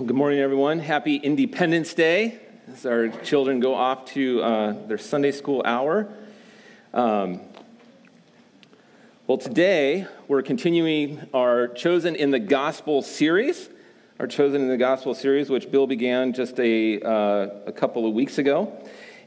Well, good morning, everyone. Happy Independence Day as our children go off to uh, their Sunday school hour. Um, well, today we're continuing our Chosen in the Gospel series, our Chosen in the Gospel series, which Bill began just a, uh, a couple of weeks ago.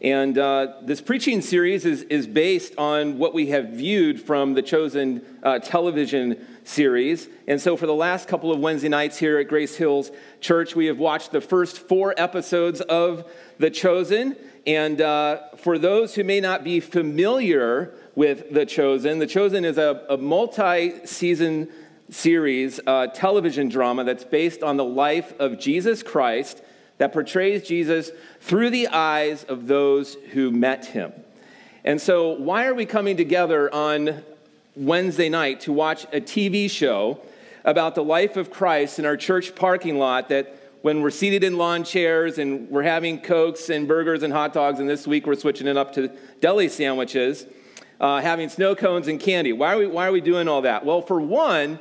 And uh, this preaching series is, is based on what we have viewed from the Chosen uh, television series. And so, for the last couple of Wednesday nights here at Grace Hills Church, we have watched the first four episodes of The Chosen. And uh, for those who may not be familiar with The Chosen, The Chosen is a, a multi season series, uh, television drama that's based on the life of Jesus Christ that portrays Jesus through the eyes of those who met him. And so, why are we coming together on Wednesday night to watch a TV show about the life of Christ in our church parking lot that when we're seated in lawn chairs and we're having cokes and burgers and hot dogs, and this week we're switching it up to deli sandwiches, uh, having snow cones and candy. Why are, we, why are we doing all that? Well, for one,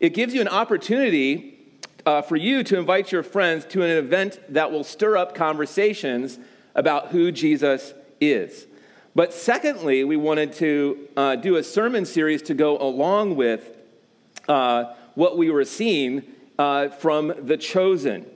it gives you an opportunity uh, for you to invite your friends to an event that will stir up conversations about who Jesus is. But secondly, we wanted to uh, do a sermon series to go along with uh, what we were seeing uh, from The Chosen.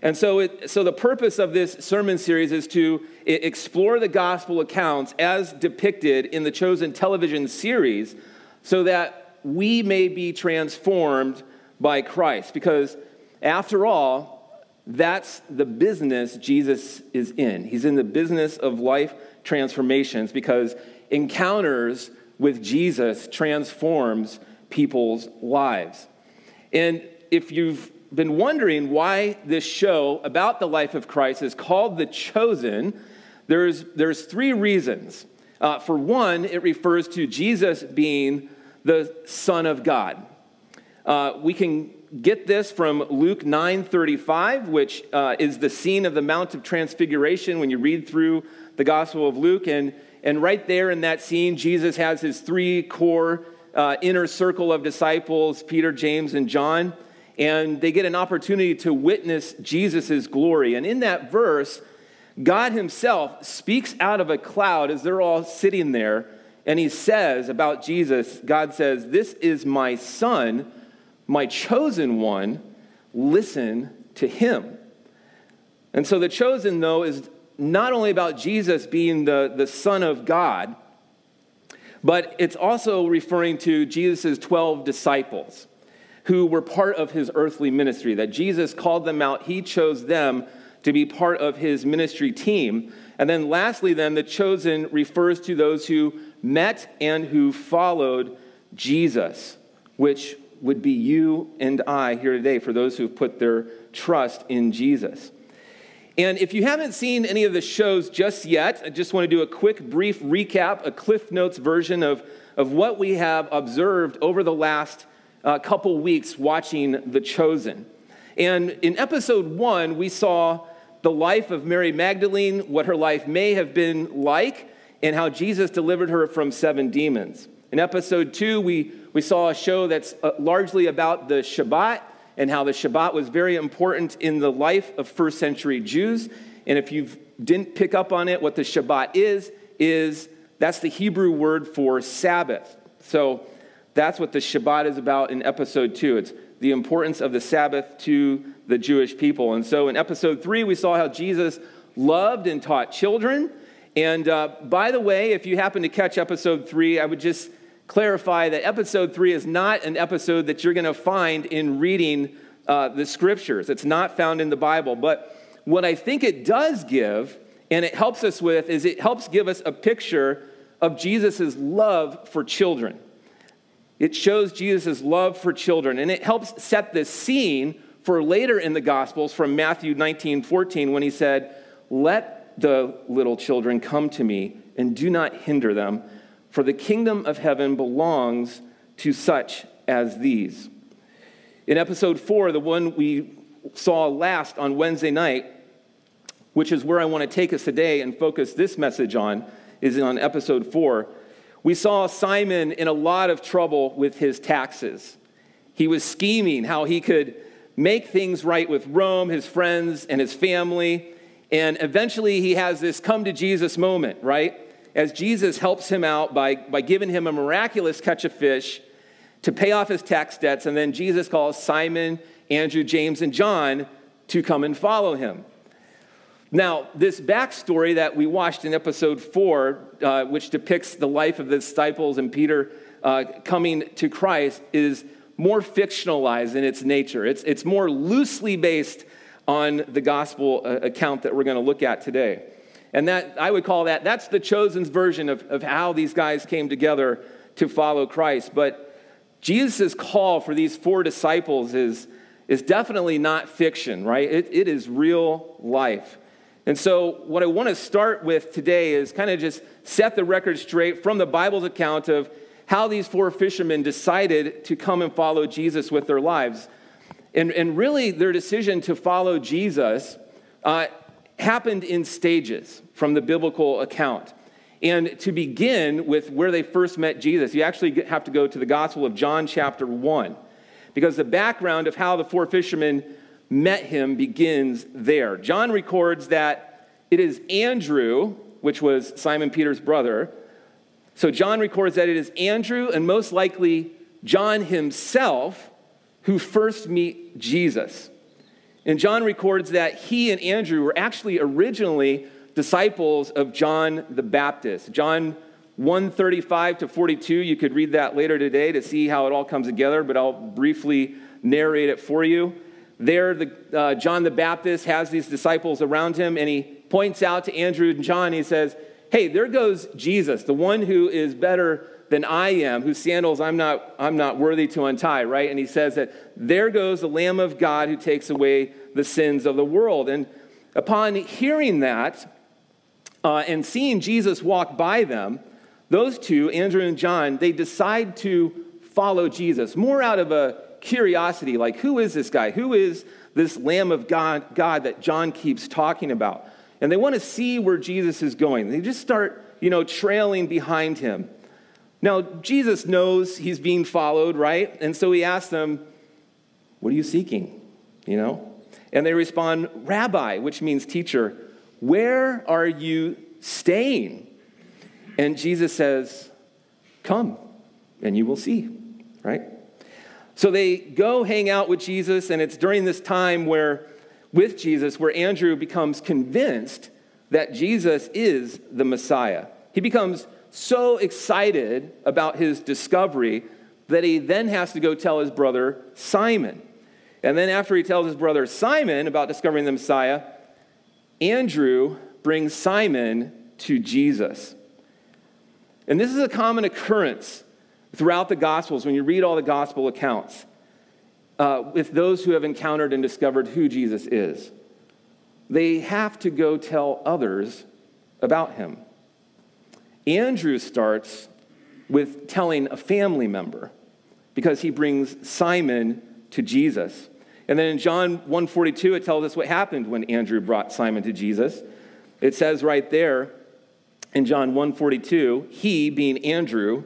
And so, it, so the purpose of this sermon series is to explore the gospel accounts as depicted in the Chosen television series so that we may be transformed by Christ. Because after all, that's the business Jesus is in. He's in the business of life transformations because encounters with Jesus transforms people's lives. And if you've been wondering why this show about the life of Christ is called The Chosen, there's, there's three reasons. Uh, for one, it refers to Jesus being the Son of God. Uh, we can get this from Luke 9:35, which uh, is the scene of the Mount of Transfiguration when you read through the Gospel of Luke. And, and right there in that scene, Jesus has his three core uh, inner circle of disciples Peter, James, and John. And they get an opportunity to witness Jesus' glory. And in that verse, God Himself speaks out of a cloud as they're all sitting there. And He says about Jesus, God says, This is my Son, my chosen one. Listen to Him. And so the chosen, though, is not only about Jesus being the, the Son of God, but it's also referring to Jesus' 12 disciples who were part of his earthly ministry, that Jesus called them out. He chose them to be part of his ministry team. And then lastly, then, the chosen refers to those who met and who followed Jesus, which would be you and I here today for those who've put their trust in Jesus. And if you haven't seen any of the shows just yet, I just want to do a quick, brief recap, a Cliff Notes version of, of what we have observed over the last uh, couple weeks watching The Chosen. And in episode one, we saw the life of Mary Magdalene, what her life may have been like, and how Jesus delivered her from seven demons. In episode two, we, we saw a show that's uh, largely about the Shabbat and how the Shabbat was very important in the life of first century Jews. And if you didn't pick up on it, what the Shabbat is, is that's the Hebrew word for Sabbath. So that's what the Shabbat is about in episode two. It's the importance of the Sabbath to the Jewish people. And so in episode three, we saw how Jesus loved and taught children. And uh, by the way, if you happen to catch episode three, I would just clarify that episode three is not an episode that you're going to find in reading uh, the scriptures. It's not found in the Bible. But what I think it does give, and it helps us with, is it helps give us a picture of Jesus' love for children. It shows Jesus' love for children, and it helps set the scene for later in the Gospels from Matthew 19 14 when he said, Let the little children come to me and do not hinder them for the kingdom of heaven belongs to such as these. In episode four, the one we saw last on Wednesday night, which is where I want to take us today and focus this message on, is on episode four. We saw Simon in a lot of trouble with his taxes. He was scheming how he could make things right with Rome, his friends, and his family. And eventually he has this come to Jesus moment, right? As Jesus helps him out by, by giving him a miraculous catch of fish to pay off his tax debts. And then Jesus calls Simon, Andrew, James, and John to come and follow him. Now, this backstory that we watched in episode four, uh, which depicts the life of the disciples and Peter uh, coming to Christ, is more fictionalized in its nature. It's, it's more loosely based on the gospel uh, account that we're going to look at today. And that, I would call that, that's the chosen's version of, of how these guys came together to follow Christ. But Jesus' call for these four disciples is, is definitely not fiction, right? It, it is real life. And so, what I want to start with today is kind of just set the record straight from the Bible's account of how these four fishermen decided to come and follow Jesus with their lives. And, and really, their decision to follow Jesus uh, happened in stages from the biblical account. And to begin with where they first met Jesus, you actually have to go to the Gospel of John, chapter 1, because the background of how the four fishermen met him begins there. John records that it is Andrew, which was Simon Peter's brother. So John records that it is Andrew and most likely John himself who first meet Jesus. And John records that he and Andrew were actually originally disciples of John the Baptist. John 135 to 42, you could read that later today to see how it all comes together, but I'll briefly narrate it for you. There, the, uh, John the Baptist has these disciples around him, and he points out to Andrew and John, he says, Hey, there goes Jesus, the one who is better than I am, whose sandals I'm not, I'm not worthy to untie, right? And he says that there goes the Lamb of God who takes away the sins of the world. And upon hearing that, uh, and seeing Jesus walk by them, those two, Andrew and John, they decide to follow Jesus, more out of a curiosity like, who is this guy? Who is this Lamb of God, God that John keeps talking about? And they want to see where Jesus is going. They just start, you know, trailing behind him. Now, Jesus knows he's being followed, right? And so he asks them, What are you seeking? You know? And they respond, Rabbi, which means teacher. Where are you staying? And Jesus says, Come, and you will see, right? So they go hang out with Jesus, and it's during this time where, with Jesus, where Andrew becomes convinced that Jesus is the Messiah. He becomes so excited about his discovery that he then has to go tell his brother Simon. And then, after he tells his brother Simon about discovering the Messiah, Andrew brings Simon to Jesus. And this is a common occurrence throughout the Gospels when you read all the Gospel accounts uh, with those who have encountered and discovered who Jesus is. They have to go tell others about him. Andrew starts with telling a family member because he brings Simon to Jesus. And then in John 142, it tells us what happened when Andrew brought Simon to Jesus. It says right there in John 142, he, being Andrew,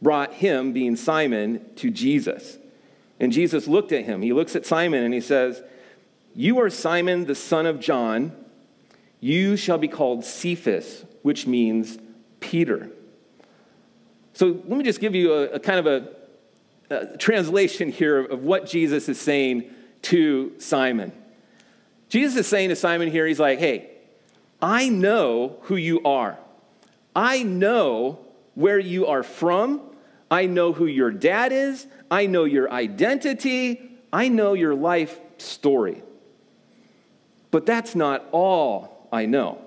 brought him, being Simon, to Jesus. And Jesus looked at him. He looks at Simon and he says, You are Simon, the son of John. You shall be called Cephas, which means Peter. So let me just give you a, a kind of a, a translation here of what Jesus is saying to Simon. Jesus is saying to Simon here, he's like, hey, I know who you are. I know where you are from. I know who your dad is. I know your identity. I know your life story. But that's not all I know.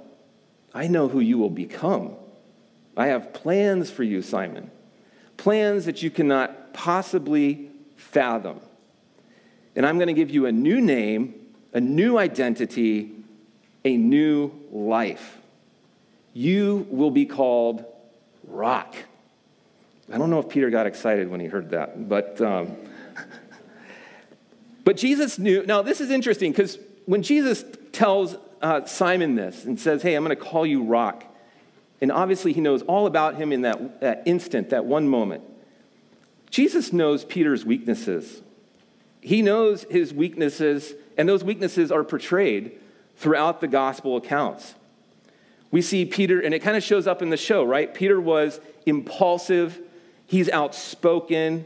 I know who you will become. I have plans for you, Simon. Plans that you cannot possibly fathom. And I'm going to give you a new name, a new identity, a new life. You will be called Rock. I don't know if Peter got excited when he heard that, but, um, but Jesus knew. Now, this is interesting because when Jesus tells uh, Simon this and says, Hey, I'm going to call you Rock, and obviously he knows all about him in that, that instant, that one moment. Jesus knows Peter's weaknesses he knows his weaknesses, and those weaknesses are portrayed throughout the gospel accounts. We see Peter, and it kind of shows up in the show, right? Peter was impulsive, he's outspoken,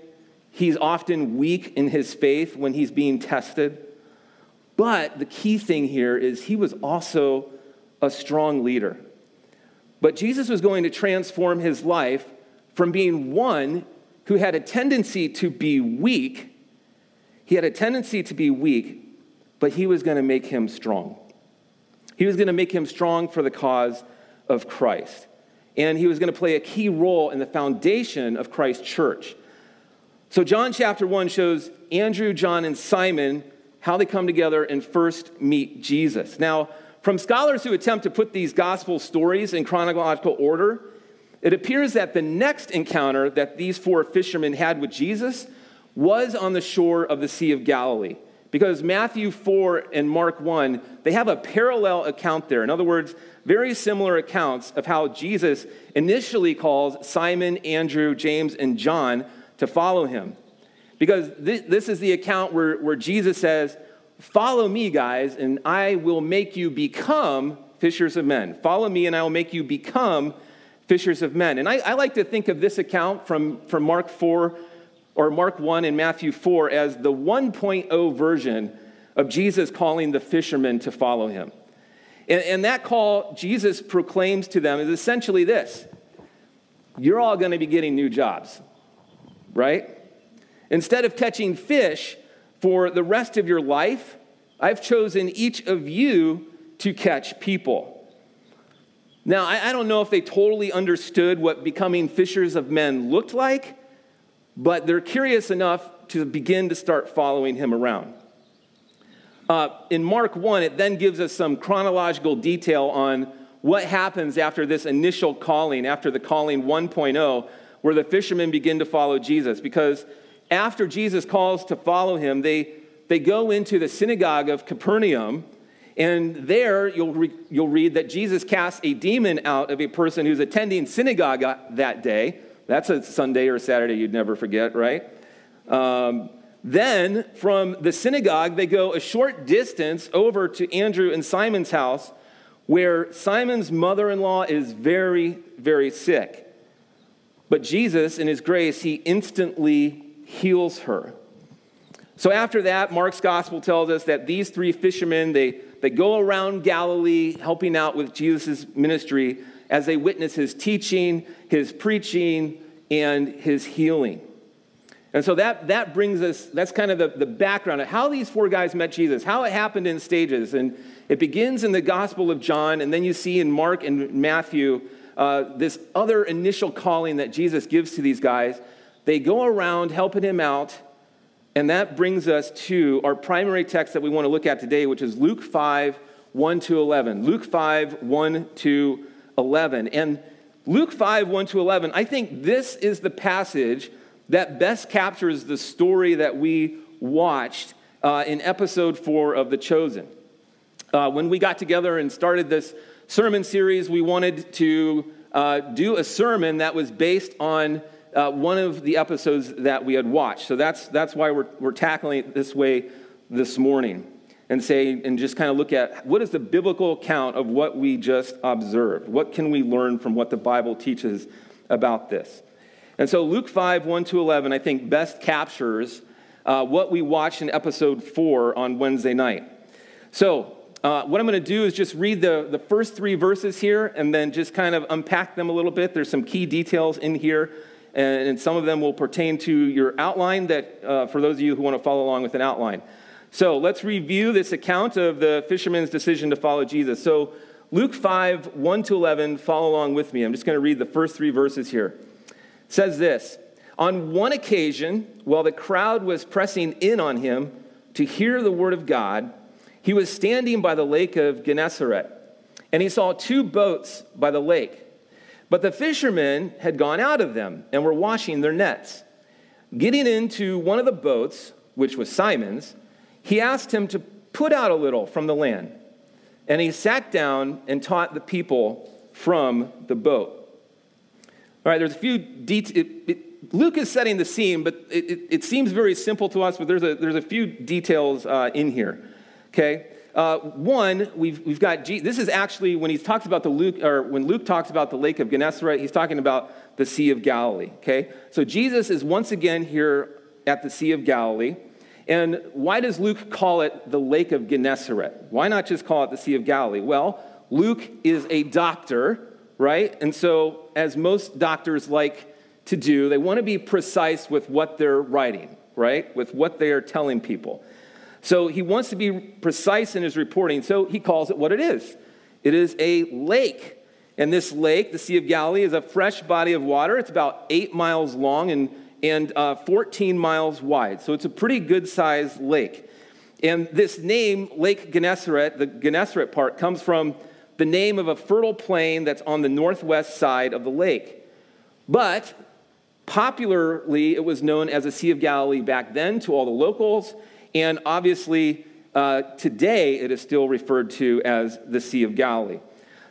he's often weak in his faith when he's being tested. But the key thing here is he was also a strong leader. But Jesus was going to transform his life from being one who had a tendency to be weak. He had a tendency to be weak, but he was going to make him strong. He was going to make him strong for the cause of Christ. And he was going to play a key role in the foundation of Christ's church. So, John chapter 1 shows Andrew, John, and Simon how they come together and first meet Jesus. Now, from scholars who attempt to put these gospel stories in chronological order, it appears that the next encounter that these four fishermen had with Jesus was on the shore of the Sea of Galilee. Because Matthew 4 and Mark 1, they have a parallel account there. In other words, very similar accounts of how Jesus initially calls Simon, Andrew, James, and John to follow him. Because this, is the account where, where Jesus says, Follow me, guys, and I will make you become fishers of men. Follow me, and I will make you become fishers of men. And I, I, like to think of this account from, from Mark 4 or Mark 1 and Matthew 4 as the 1.0 version of Jesus calling the fishermen to follow him. And, and that call Jesus proclaims to them is essentially this You're all going to be getting new jobs, right? Instead of catching fish, for the rest of your life, I've chosen each of you to catch people. Now, I, don't know if they totally understood what becoming fishers of men looked like, but they're curious enough to begin to start following him around. Uh, in Mark 1, it then gives us some chronological detail on what happens after this initial calling, after the calling 1.0, where the fishermen begin to follow Jesus. Because after Jesus calls to follow him, they, they go into the synagogue of Capernaum, and there you'll, re, you'll read that Jesus casts a demon out of a person who's attending synagogue that day. That's a Sunday or a Saturday you'd never forget, right? Um, then from the synagogue, they go a short distance over to Andrew and Simon's house, where Simon's mother in law is very, very sick. But Jesus, in his grace, he instantly heals her. So after that, Mark's gospel tells us that these three fishermen, they, they go around Galilee helping out with Jesus' ministry as they witness his teaching, his preaching, and his healing. And so that, that brings us, that's kind of the, the background of how these four guys met Jesus, how it happened in stages. And it begins in the Gospel of John, and then you see in Mark and Matthew uh, this other initial calling that Jesus gives to these guys. They go around helping him out, and that brings us to our primary text that we want to look at today, which is Luke 5 1 to 11. Luke 5 1 to 11. And Luke 5 1 to 11, I think this is the passage that best captures the story that we watched uh, in episode 4 of The Chosen. Uh, when we got together and started this sermon series, we wanted to uh, do a sermon that was based on uh, one of the episodes that we had watched. So that's, that's why we're, we're tackling it this way this morning and say, and just kind of look at what is the biblical account of what we just observed? What can we learn from what the Bible teaches about this? And so Luke 5, 1 to 11, I think best captures uh, what we watched in episode 4 on Wednesday night. So, uh, what I'm going to do is just read the, the first three verses here and then just kind of unpack them a little bit. There's some key details in here and, some of them will pertain to your outline that uh, for those of you who want to follow along with an outline. So let's review this account of the fisherman's decision to follow Jesus. So Luke 5, 1 to 11, follow along with me. I'm just going to read the first three verses here. It says this On one occasion, while the crowd was pressing in on him to hear the word of God, he was standing by the lake of Gennesaret, and he saw two boats by the lake but the fishermen had gone out of them and were washing their nets. Getting into one of the boats, which was Simon's, he asked him to put out a little from the land. And he sat down and taught the people from the boat. All right, there's a few details. Luke is setting the scene, but it, it, it, seems very simple to us, but there's a, there's a few details uh, in here. Okay? Uh, one, we've, we've got, this is actually when he talks about the Luke, or when Luke talks about the lake of Gennesaret, he's talking about the Sea of Galilee. Okay? So Jesus is once again here at the Sea of Galilee. And why does Luke call it the lake of Gennesaret? Why not just call it the Sea of Galilee? Well, Luke is a doctor, right? And so, as most doctors like to do, they want to be precise with what they're writing, right? With what they are telling people. So he wants to be precise in his reporting, so he calls it what it is. It is a lake. And this lake, the Sea of Galilee, is a fresh body of water. It's about eight miles long and, and uh, 14 miles wide. So it's a pretty good sized lake. And this name, Lake Gennesaret, the Gennesaret part, comes from the name of a fertile plain that's on the northwest side of the lake. But popularly, it was known as the Sea of Galilee back then to all the locals and obviously, uh, today it is still referred to as the Sea of Galilee.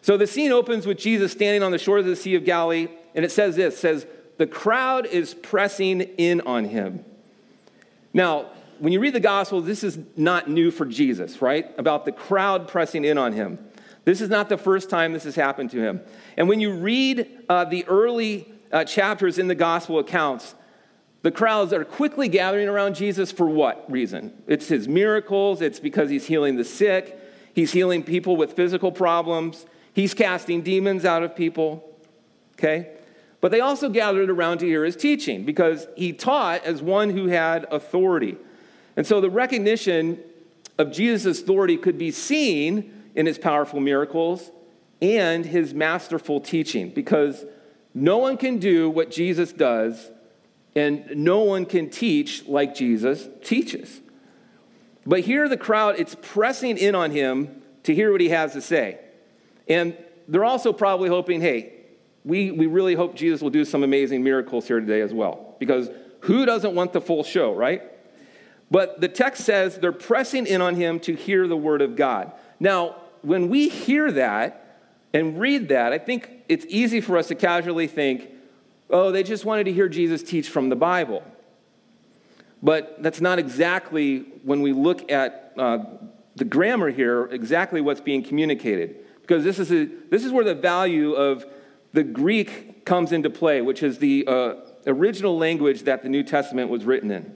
So the scene opens with Jesus standing on the shores of the Sea of Galilee, and it says this: says, the crowd is pressing in on him. Now, when you read the gospel, this is not new for Jesus, right? About the crowd pressing in on him. This is not the first time this has happened to him. And when you read uh, the early uh, chapters in the gospel accounts, the crowds are quickly gathering around Jesus for what reason? It's his miracles, it's because he's healing the sick, he's healing people with physical problems, he's casting demons out of people. Okay? But they also gathered around to hear his teaching because he taught as one who had authority. And so the recognition of Jesus' authority could be seen in his powerful miracles and his masterful teaching because no one can do what Jesus does and no one can teach like Jesus teaches. But here the crowd, it's pressing in on him to hear what he has to say. And they're also probably hoping, hey, we, we really hope Jesus will do some amazing miracles here today as well. Because who doesn't want the full show, right? But the text says they're pressing in on him to hear the word of God. Now, when we hear that and read that, I think it's easy for us to casually think, oh, they just wanted to hear Jesus teach from the Bible. But that's not exactly, when we look at uh, the grammar here, exactly what's being communicated. Because this is, a, this is where the value of the Greek comes into play, which is the uh, original language that the New Testament was written in.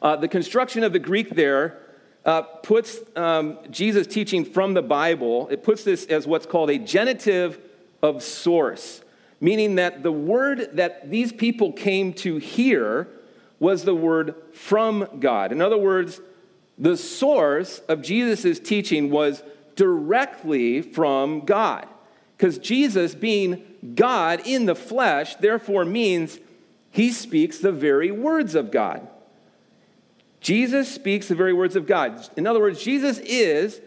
Uh, the construction of the Greek there uh, puts um, Jesus' teaching from the Bible, it puts this as what's called a genitive of source meaning that the word that these people came to hear was the word from God. In other words, the source of Jesus' teaching was directly from God. Because Jesus, being God in the flesh, therefore means he speaks the very words of God. Jesus speaks the very words of God. In other words, Jesus is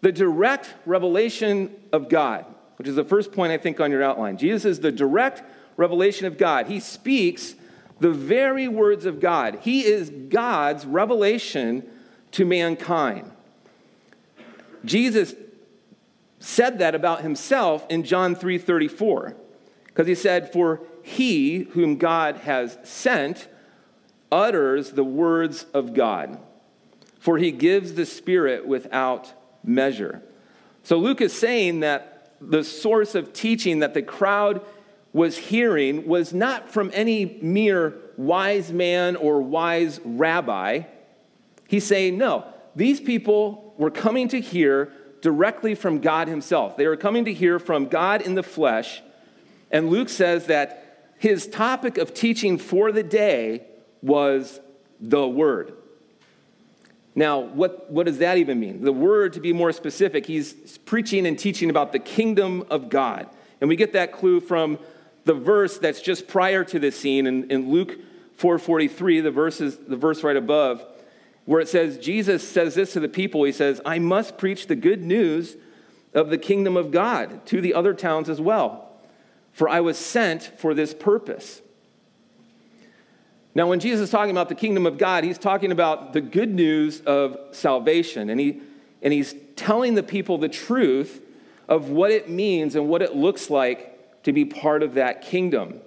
the direct revelation of God which is the first point I think on your outline. Jesus is the direct revelation of God. He speaks the very words of God. He is God's revelation to mankind. Jesus said that about himself in John 3:34 because he said for he whom God has sent utters the words of God for he gives the spirit without measure. So Luke is saying that the source of teaching that the crowd was hearing was not from any mere wise man or wise rabbi. He's saying, no, these people were coming to hear directly from God Himself. They were coming to hear from God in the flesh. And Luke says that his topic of teaching for the day was the Word. Now, what, what does that even mean? The word, to be more specific, he's preaching and teaching about the kingdom of God. And we get that clue from the verse that's just prior to this scene in, in Luke 4:43, the the verse right above, where it says, Jesus says this to the people. He says, I must preach the good news of the kingdom of God to the other towns as well, for I was sent for this purpose. Now, when Jesus is talking about the kingdom of God, he's talking about the good news of salvation. And, he, and he's telling the people the truth of what it means and what it looks like to be part of that kingdom.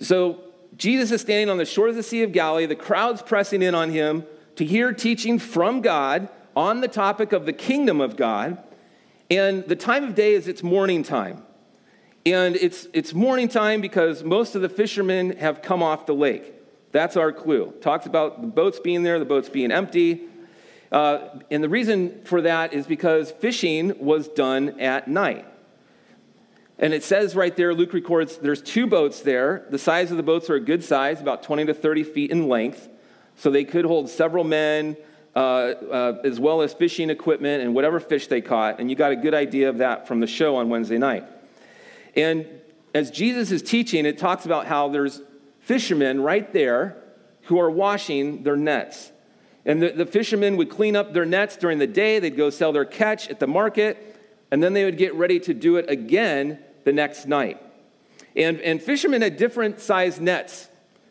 So Jesus is standing on the shore of the Sea of Galilee, the crowd's pressing in on him to hear teaching from God on the topic of the kingdom of God. And the time of day is it's morning time. And it's, it's morning time because most of the fishermen have come off the lake. That's our clue. Talks about the boats being there, the boats being empty. Uh, and the reason for that is because fishing was done at night. And it says right there, Luke records, there's two boats there. The size of the boats are a good size, about 20 to 30 feet in length. So they could hold several men, uh, uh, as well as fishing equipment and whatever fish they caught. And you got a good idea of that from the show on Wednesday night. And as Jesus is teaching, it talks about how there's fishermen right there who are washing their nets. And the, the fishermen would clean up their nets during the day, they'd go sell their catch at the market, and then they would get ready to do it again the next night. And, and fishermen had different sized nets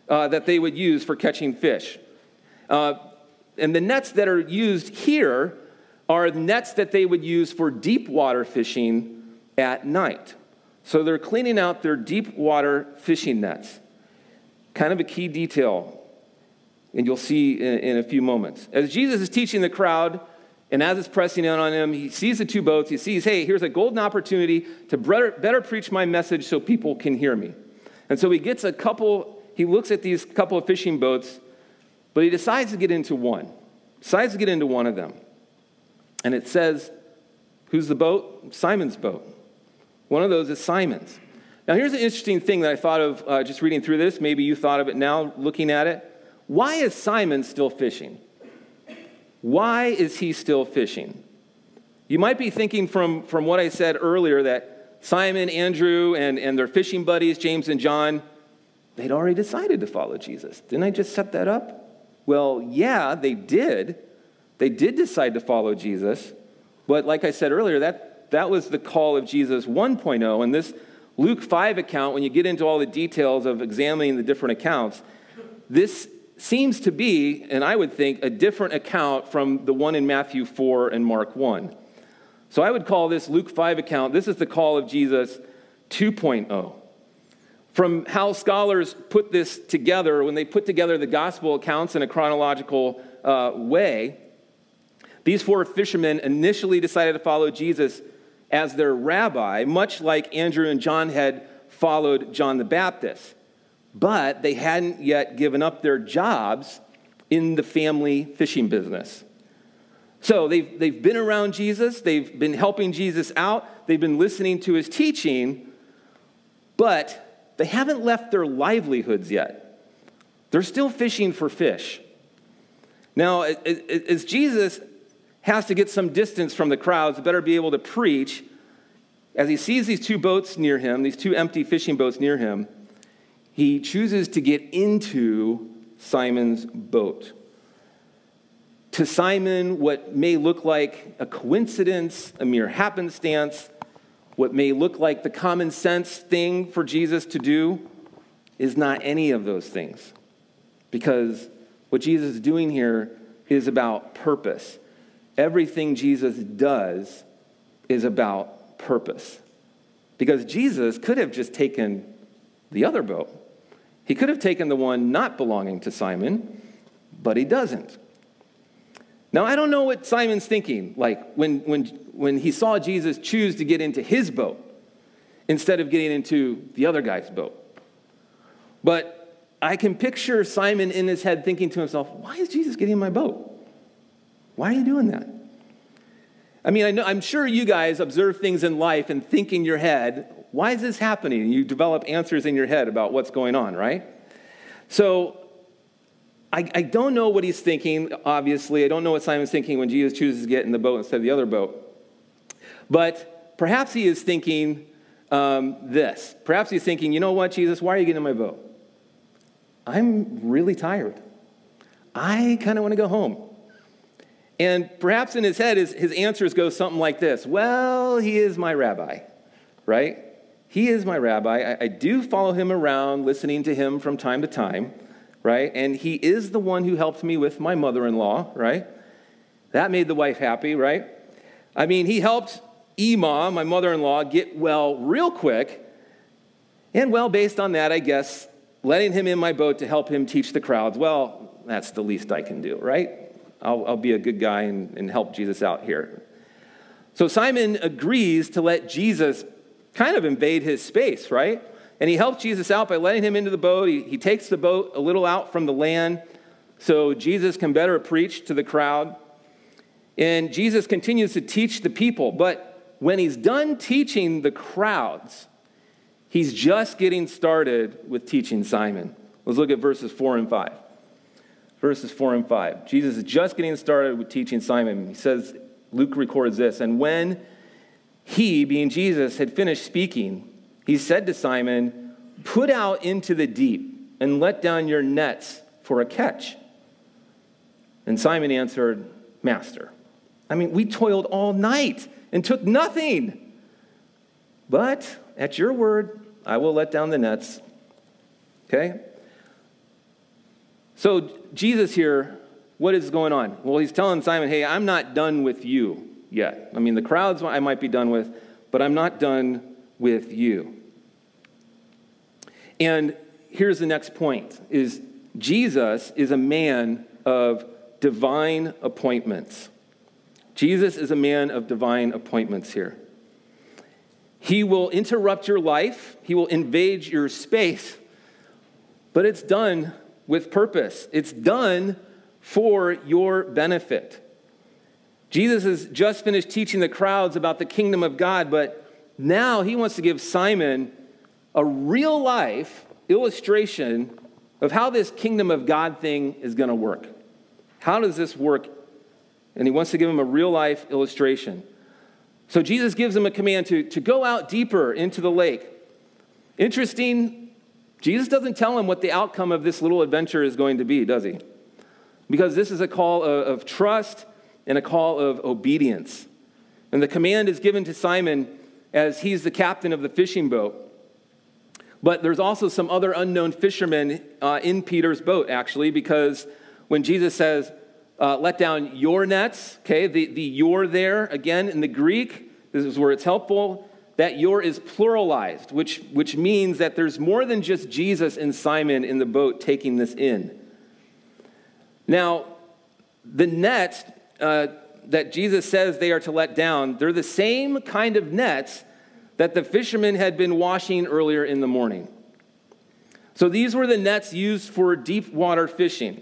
uh, that they would use for catching fish. Uh, and the nets that are used here are nets that they would use for deep water fishing at night. So they're cleaning out their deep water fishing nets. Kind of a key detail, and you'll see in, in a few moments. As Jesus is teaching the crowd, and as it's pressing in on him, he sees the two boats. He sees, hey, here's a golden opportunity to better, better preach my message so people can hear me. And so he gets a couple, he looks at these couple of fishing boats, but he decides to get into one. Decides to get into one of them. And it says, who's the boat? Simon's boat. One of those is Simon's. Now, here's an interesting thing that I thought of uh, just reading through this. Maybe you thought of it now looking at it. Why is Simon still fishing? Why is he still fishing? You might be thinking from, from what I said earlier that Simon, Andrew, and, and their fishing buddies, James and John, they'd already decided to follow Jesus. Didn't I just set that up? Well, yeah, they did. They did decide to follow Jesus. But like I said earlier, that, that was the call of Jesus 1.0. And this Luke 5 account, when you get into all the details of examining the different accounts, this seems to be, and I would think, a different account from the one in Matthew 4 and Mark 1. So I would call this Luke 5 account, this is the call of Jesus 2.0. From how scholars put this together, when they put together the gospel accounts in a chronological uh, way, these four fishermen initially decided to follow Jesus as their rabbi, much like Andrew and John had followed John the Baptist but they hadn't yet given up their jobs in the family fishing business. So they've, they've been around Jesus, they've been helping Jesus out, they've been listening to his teaching, but they haven't left their livelihoods yet. They're still fishing for fish. Now, as Jesus has to get some distance from the crowds better be able to preach, as he sees these two boats near him, these two empty fishing boats near him, he chooses to get into Simon's boat. To Simon, what may look like a coincidence, a mere happenstance, what may look like the common sense thing for Jesus to do, is not any of those things. Because what Jesus is doing here is about purpose. Everything Jesus does is about purpose. Because Jesus could have just taken the other boat. He could have taken the one not belonging to Simon, but he doesn't. Now, I don't know what Simon's thinking, like when, when, when he saw Jesus choose to get into his boat instead of getting into the other guy's boat. But I can picture Simon in his head thinking to himself, why is Jesus getting in my boat? Why are you doing that? I mean, I know, I'm sure you guys observe things in life and think in your head, why is this happening? You develop answers in your head about what's going on, right? So I, I don't know what he's thinking, obviously. I don't know what Simon's thinking when Jesus chooses to get in the boat instead of the other boat. But perhaps he is thinking um, this. Perhaps he's thinking, you know what, Jesus, why are you getting in my boat? I'm really tired. I kind of want to go home. And perhaps in his head, his, his answers go something like this Well, he is my rabbi, right? He is my rabbi. I, I do follow him around, listening to him from time to time, right? And he is the one who helped me with my mother in law, right? That made the wife happy, right? I mean, he helped Ema, my mother in law, get well real quick. And well, based on that, I guess letting him in my boat to help him teach the crowds, well, that's the least I can do, right? I'll, I'll be a good guy and, and help Jesus out here. So Simon agrees to let Jesus kind of invade his space, right? And he helps Jesus out by letting him into the boat. He, he takes the boat a little out from the land so Jesus can better preach to the crowd. And Jesus continues to teach the people. But when he's done teaching the crowds, he's just getting started with teaching Simon. Let's look at verses 4 and 5. Verses 4 and 5. Jesus is just getting started with teaching Simon. He says, Luke records this, and when he, being Jesus, had finished speaking, he said to Simon, Put out into the deep and let down your nets for a catch. And Simon answered, Master, I mean, we toiled all night and took nothing. But at your word, I will let down the nets. Okay? So, Jesus here, what is going on? Well, he's telling Simon, hey, I'm not done with you yet. I mean, the crowds I might be done with, but I'm not done with you. And here's the next point is Jesus is a man of divine appointments. Jesus is a man of divine appointments here. He will interrupt your life, he will invade your space, but it's done with purpose. It's done for your benefit. Jesus has just finished teaching the crowds about the kingdom of God, but now he wants to give Simon a real life illustration of how this kingdom of God thing is going to work. How does this work? And he wants to give him a real life illustration. So Jesus gives him a command to, to go out deeper into the lake. Interesting, Jesus doesn't tell him what the outcome of this little adventure is going to be, does he? Because this is a call of, of trust and a call of obedience. And the command is given to Simon as he's the captain of the fishing boat. But there's also some other unknown fishermen uh, in Peter's boat, actually, because when Jesus says, uh, let down your nets, okay, the, the your there, again, in the Greek, this is where it's helpful, that your is pluralized, which, which means that there's more than just Jesus and Simon in the boat taking this in. Now, the nets uh, that Jesus says they are to let down, they're the same kind of nets that the fishermen had been washing earlier in the morning. So these were the nets used for deep water fishing.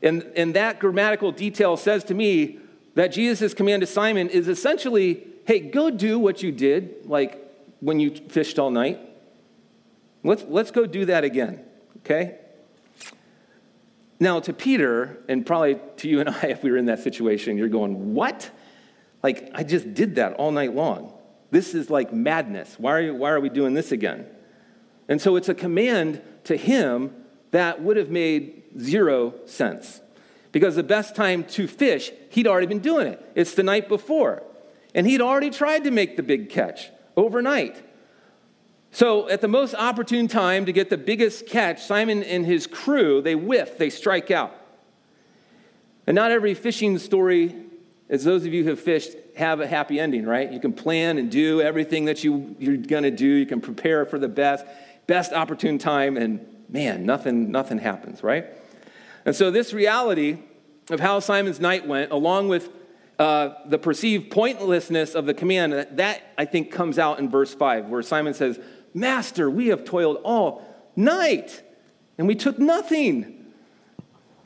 And, and that grammatical detail says to me that Jesus' command to Simon is essentially hey, go do what you did, like when you fished all night. Let's, let's go do that again, okay? Now, to Peter, and probably to you and I, if we were in that situation, you're going, What? Like, I just did that all night long. This is like madness. Why are, you, why are we doing this again? And so it's a command to him that would have made zero sense. Because the best time to fish, he'd already been doing it. It's the night before. And he'd already tried to make the big catch overnight. So, at the most opportune time to get the biggest catch, Simon and his crew, they whiff, they strike out. And not every fishing story, as those of you who have fished, have a happy ending, right? You can plan and do everything that you, you're going to do. You can prepare for the best, best opportune time, and man, nothing, nothing happens, right? And so, this reality of how Simon's night went, along with uh, the perceived pointlessness of the command, that I think comes out in verse 5, where Simon says, Master, we have toiled all night and we took nothing.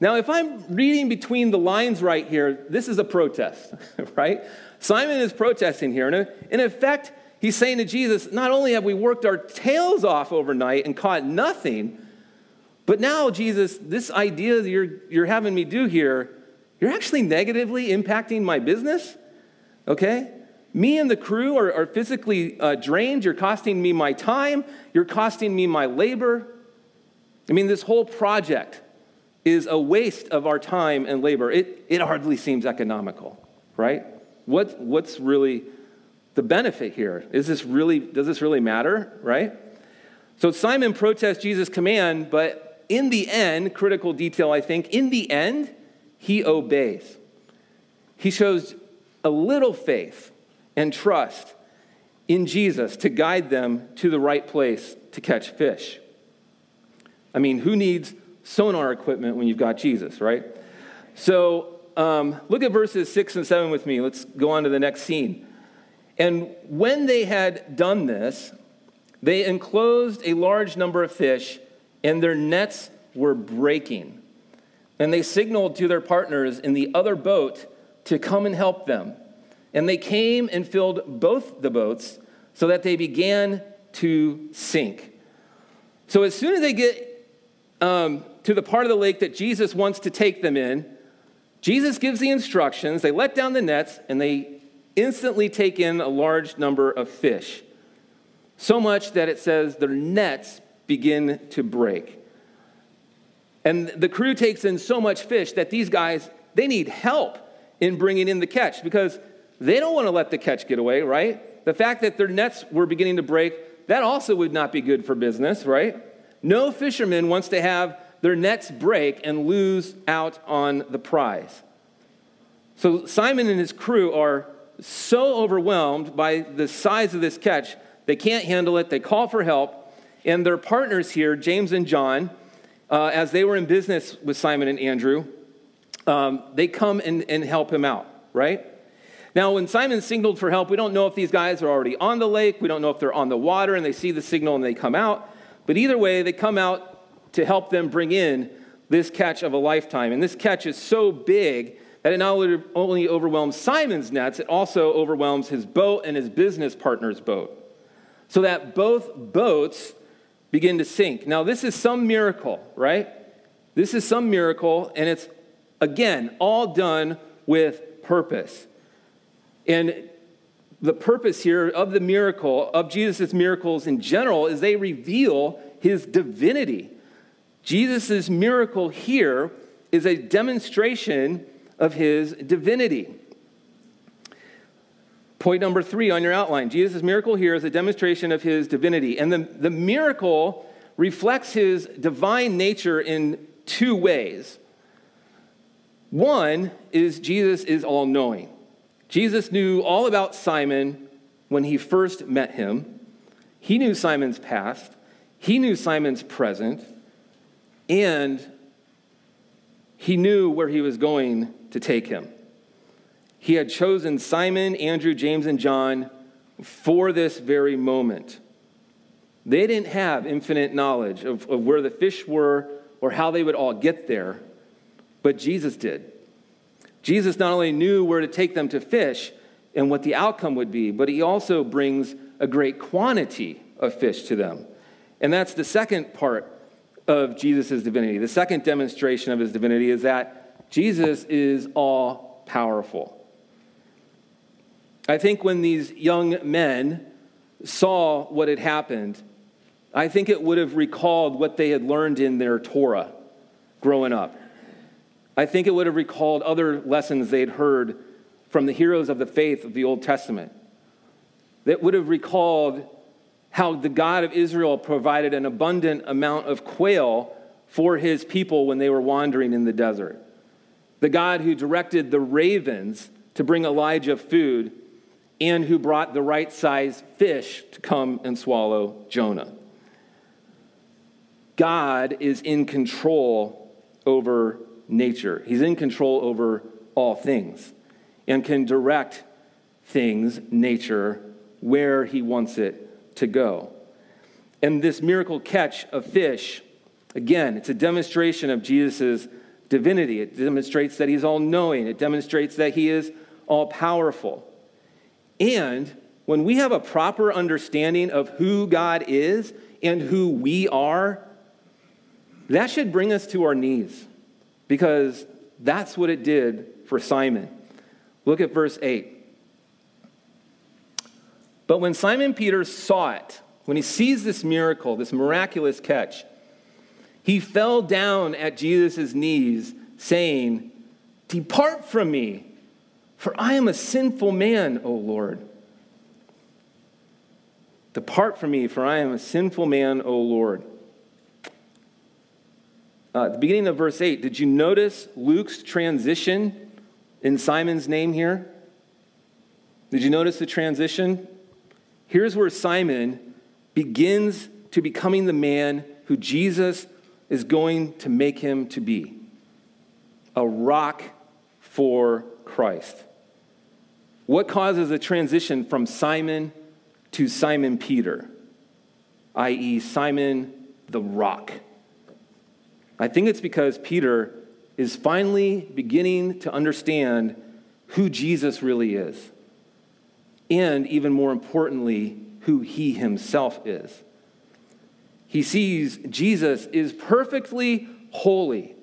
Now, if I'm reading between the lines right here, this is a protest, right? Simon is protesting here. And in effect, he's saying to Jesus, Not only have we worked our tails off overnight and caught nothing, but now, Jesus, this idea that you're, you're having me do here, you're actually negatively impacting my business, okay? Me and the crew are, are physically uh, drained. You're costing me my time. You're costing me my labor. I mean, this whole project is a waste of our time and labor. It, it hardly seems economical, right? What, what's really the benefit here? Is this really, does this really matter, right? So Simon protests Jesus' command, but in the end, critical detail, I think, in the end, he obeys. He shows a little faith and trust in Jesus to guide them to the right place to catch fish. I mean, who needs sonar equipment when you've got Jesus, right? So um, look at verses 6 and 7 with me. Let's go on to the next scene. And when they had done this, they enclosed a large number of fish, and their nets were breaking. And they signaled to their partners in the other boat to come and help them. And they came and filled both the boats so that they began to sink. So as soon as they get um, to the part of the lake that Jesus wants to take them in, Jesus gives the instructions. They let down the nets and they instantly take in a large number of fish. So much that it says their nets begin to break. And the crew takes in so much fish that these guys, they need help in bringing in the catch because they don't want to let the catch get away, right? The fact that their nets were beginning to break, that also would not be good for business, right? No fisherman wants to have their nets break and lose out on the prize. So Simon and his crew are so overwhelmed by the size of this catch, they can't handle it. They call for help. And their partners here, James and John, uh, as they were in business with Simon and Andrew, um, they come and, and help him out, right? Now, when Simon signaled for help, we don't know if these guys are already on the lake. We don't know if they're on the water and they see the signal and they come out. But either way, they come out to help them bring in this catch of a lifetime. And this catch is so big that it not only overwhelms Simon's nets, it also overwhelms his boat and his business partner's boat. So that both boats begin to sink. Now, this is some miracle, right? This is some miracle, and it's, again, all done with purpose. And the purpose here of the miracle, of Jesus' miracles in general, is they reveal his divinity. Jesus' miracle here is a demonstration of his divinity. Point number three on your outline Jesus' miracle here is a demonstration of his divinity. And the, the miracle reflects his divine nature in two ways. One is Jesus is all knowing. Jesus knew all about Simon when he first met him. He knew Simon's past, he knew Simon's present, and he knew where he was going to take him. He had chosen Simon, Andrew, James, and John for this very moment. They didn't have infinite knowledge of, of where the fish were or how they would all get there, but Jesus did. Jesus not only knew where to take them to fish and what the outcome would be, but he also brings a great quantity of fish to them. And that's the second part of Jesus' divinity. The second demonstration of his divinity is that Jesus is all powerful. I think when these young men saw what had happened, I think it would have recalled what they had learned in their Torah growing up. I think it would have recalled other lessons they'd heard from the heroes of the faith of the Old Testament. That would have recalled how the God of Israel provided an abundant amount of quail for his people when they were wandering in the desert. The God who directed the ravens to bring Elijah food and who brought the right size fish to come and swallow Jonah. God is in control over nature, He's in control over all things and can direct things, nature, where He wants it to go. And this miracle catch of fish, again, it's a demonstration of Jesus' divinity. It demonstrates that He's all knowing, it demonstrates that He is all powerful. And when we have a proper understanding of who God is and who we are, that should bring us to our knees because that's what it did for Simon. Look at verse 8. But when Simon Peter saw it, when he sees this miracle, this miraculous catch, he fell down at Jesus' knees, saying, Depart from me, for I am a sinful man, O Lord. Depart from me, for I am a sinful man, O Lord. Uh, at the beginning of verse 8, did you notice Luke's transition in Simon's name here? Did you notice the transition? Here's where Simon begins to becoming the man who Jesus is going to make him to be a rock for Christ. What causes a transition from Simon to Simon Peter, i.e., Simon the rock? I think it's because Peter is finally beginning to understand who Jesus really is, and even more importantly, who he himself is. He sees Jesus is perfectly holy.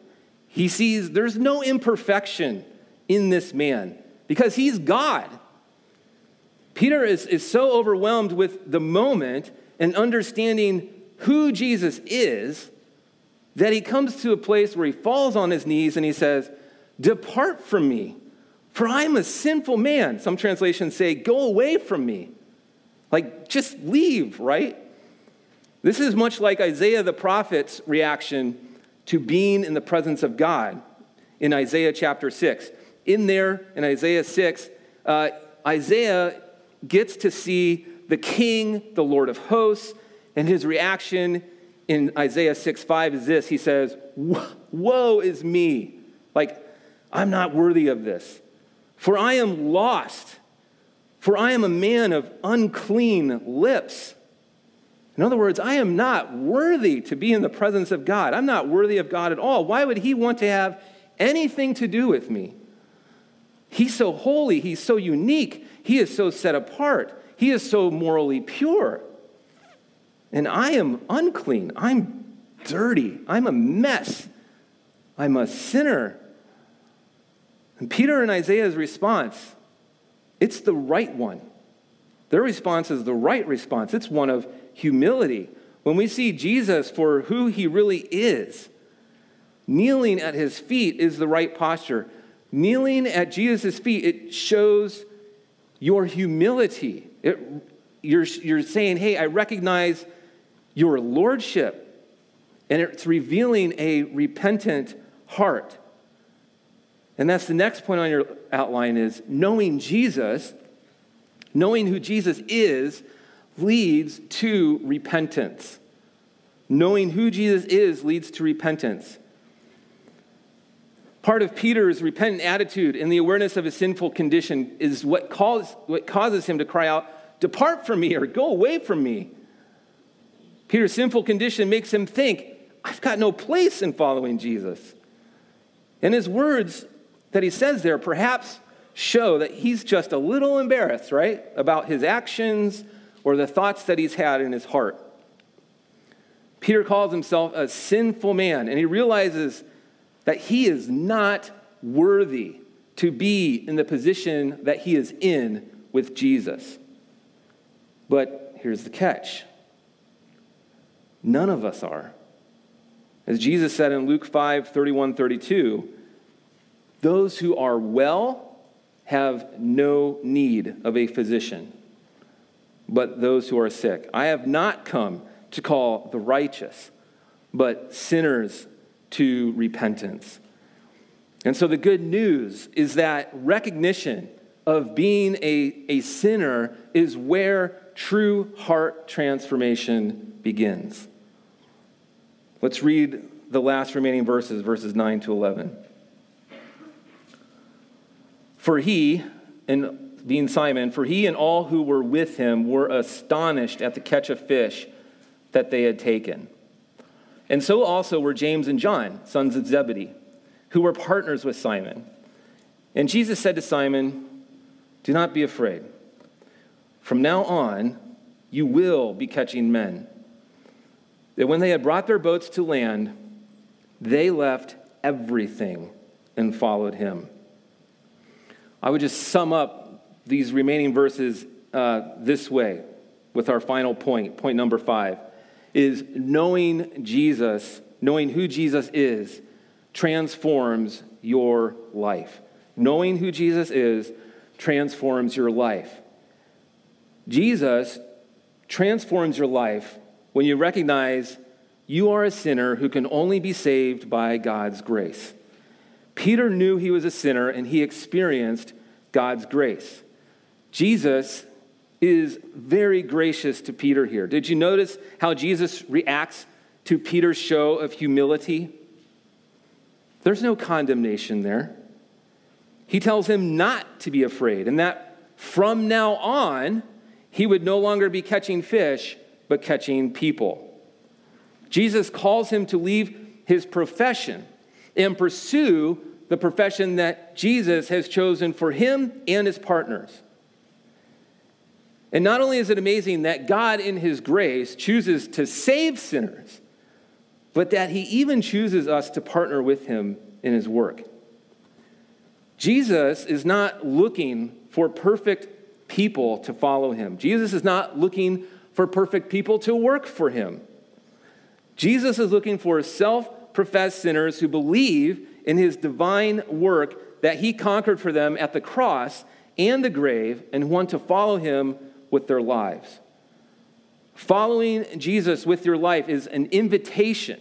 He sees there's no imperfection in this man because he's God. Peter is, is so overwhelmed with the moment and understanding who Jesus is that he comes to a place where he falls on his knees and he says, Depart from me, for I'm a sinful man. Some translations say, Go away from me. Like, just leave, right? This is much like Isaiah the prophet's reaction to being in the presence of God in Isaiah chapter 6. In there, in Isaiah 6, uh, Isaiah gets to see the king, the Lord of hosts, and his reaction in Isaiah 6 5 is this He says, Woe is me! Like, I'm not worthy of this. For I am lost. For I am a man of unclean lips. In other words, I am not worthy to be in the presence of God. I'm not worthy of God at all. Why would He want to have anything to do with me? He's so holy. He's so unique. He is so set apart. He is so morally pure. And I am unclean. I'm dirty. I'm a mess. I'm a sinner. And Peter and Isaiah's response, it's the right one. Their response is the right response. It's one of humility. When we see Jesus for who he really is, kneeling at his feet is the right posture. Kneeling at Jesus' feet, it shows your humility. It, you're, you're saying, hey, I recognize your lordship. And it's revealing a repentant heart. And that's the next point on your outline is knowing Jesus, knowing who Jesus is, leads to repentance. Knowing who Jesus is leads to repentance. Part of Peter's repentant attitude and the awareness of his sinful condition is what, calls, what causes him to cry out, Depart from me or go away from me. Peter's sinful condition makes him think, I've got no place in following Jesus. And his words that he says there perhaps show that he's just a little embarrassed, right, about his actions or the thoughts that he's had in his heart. Peter calls himself a sinful man, and he realizes that he is not worthy to be in the position that he is in with Jesus. But here's the catch None of us are. As Jesus said in Luke 5 31 32, those who are well have no need of a physician, but those who are sick. I have not come to call the righteous, but sinners to repentance. And so the good news is that recognition of being a, a sinner is where true heart transformation begins. Let's read the last remaining verses, verses 9 to 11. For he, and being Simon, for he and all who were with him were astonished at the catch of fish that they had taken. And so also were James and John, sons of Zebedee, who were partners with Simon. And Jesus said to Simon, Do not be afraid. From now on, you will be catching men. That when they had brought their boats to land, they left everything and followed him. I would just sum up these remaining verses uh, this way with our final point, point number five, is knowing Jesus, knowing who Jesus is, transforms your life. Knowing who Jesus is transforms your life. Jesus transforms your life when you recognize you are a sinner who can only be saved by God's grace. Peter knew he was a sinner and he experienced God's grace. Jesus is very gracious to Peter here. Did you notice how Jesus reacts to Peter's show of humility? There's no condemnation there. He tells him not to be afraid, and that from now on, he would no longer be catching fish, but catching people. Jesus calls him to leave his profession and pursue the profession that Jesus has chosen for him and his partners. And not only is it amazing that God, in his grace, chooses to save sinners, but that he even chooses us to partner with him in his work. Jesus is not looking for perfect people to follow him. Jesus is not looking for perfect people to work for him. Jesus is looking for self professed sinners who believe in his divine work that he conquered for them at the cross and the grave and want to follow him with their lives. Following Jesus with your life is an invitation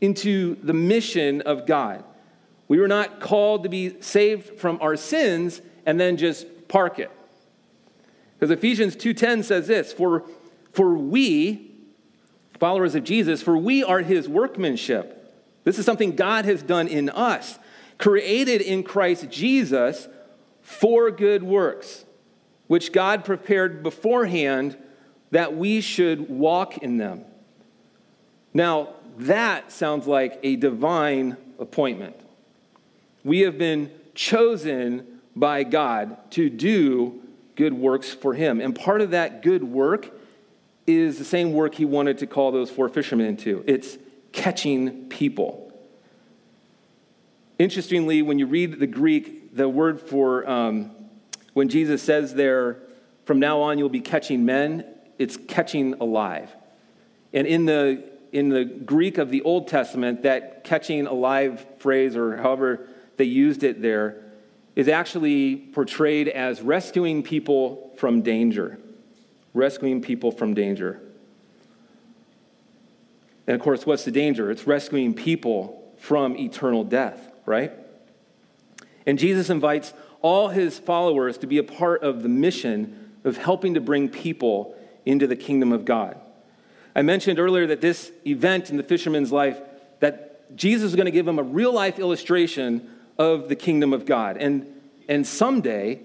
into the mission of God. We were not called to be saved from our sins and then just park it. Because Ephesians 2:10 says this, for for we followers of Jesus, for we are his workmanship. This is something God has done in us, created in Christ Jesus for good works, which God prepared beforehand that we should walk in them. Now, that sounds like a divine appointment. We have been chosen by God to do good works for Him. And part of that good work is the same work He wanted to call those four fishermen into it's catching people. Interestingly, when you read the Greek, the word for um, when Jesus says there, from now on you'll be catching men, it's catching alive. And in the, in the Greek of the Old Testament, that catching alive phrase, or however they used it there, is actually portrayed as rescuing people from danger. Rescuing people from danger. And of course, what's the danger? It's rescuing people from eternal death, right? And Jesus invites all his followers to be a part of the mission of helping to bring people into the kingdom of God. I mentioned earlier that this event in the fisherman's life, that Jesus is going to give him a real life illustration of the kingdom of God. And, and someday,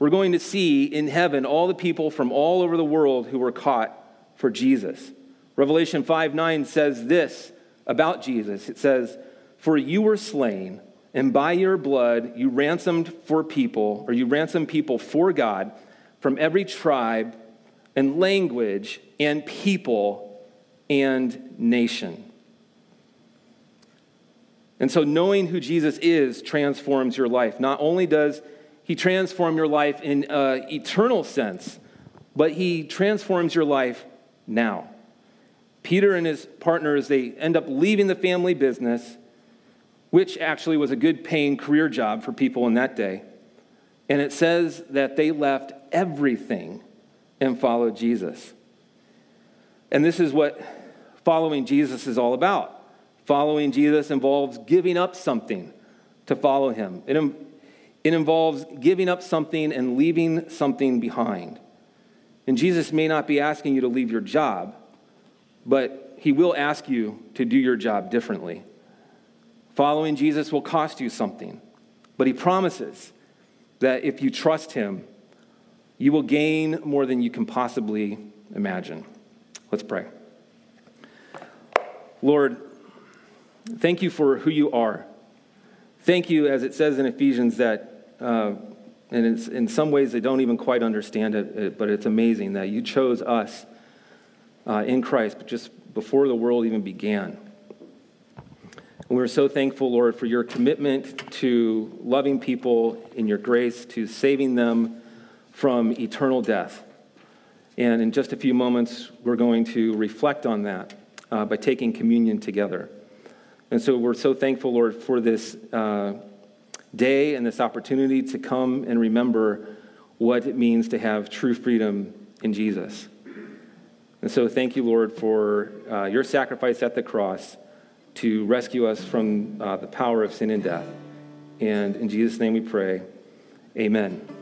we're going to see in heaven all the people from all over the world who were caught for Jesus. Revelation 5 9 says this about Jesus it says, For you were slain and by your blood you ransomed for people, or you ransomed people for God from every tribe and language and people and nation. And so, knowing who Jesus is transforms your life. Not only does he transform your life in an eternal sense, but he transforms your life now. Peter and his partners, they end up leaving the family business which actually was a good paying career job for people in that day. And it says that they left everything and followed Jesus. And this is what following Jesus is all about. Following Jesus involves giving up something to follow him, it, it involves giving up something and leaving something behind. And Jesus may not be asking you to leave your job, but he will ask you to do your job differently. Following Jesus will cost you something, but he promises that if you trust him, you will gain more than you can possibly imagine. Let's pray. Lord, thank you for who you are. Thank you, as it says in Ephesians, that, uh, and in some ways they don't even quite understand it, but it's amazing that you chose us uh, in Christ, just before the world even began. And we're so thankful, Lord, for your commitment to loving people in your grace, to saving them from eternal death. And in just a few moments, we're going to reflect on that uh, by taking communion together. And so we're so thankful, Lord, for this uh, day and this opportunity to come and remember what it means to have true freedom in Jesus. And so thank you, Lord, for uh, your sacrifice at the cross to rescue us from uh, the power of sin and death. And in Jesus' name we pray, amen.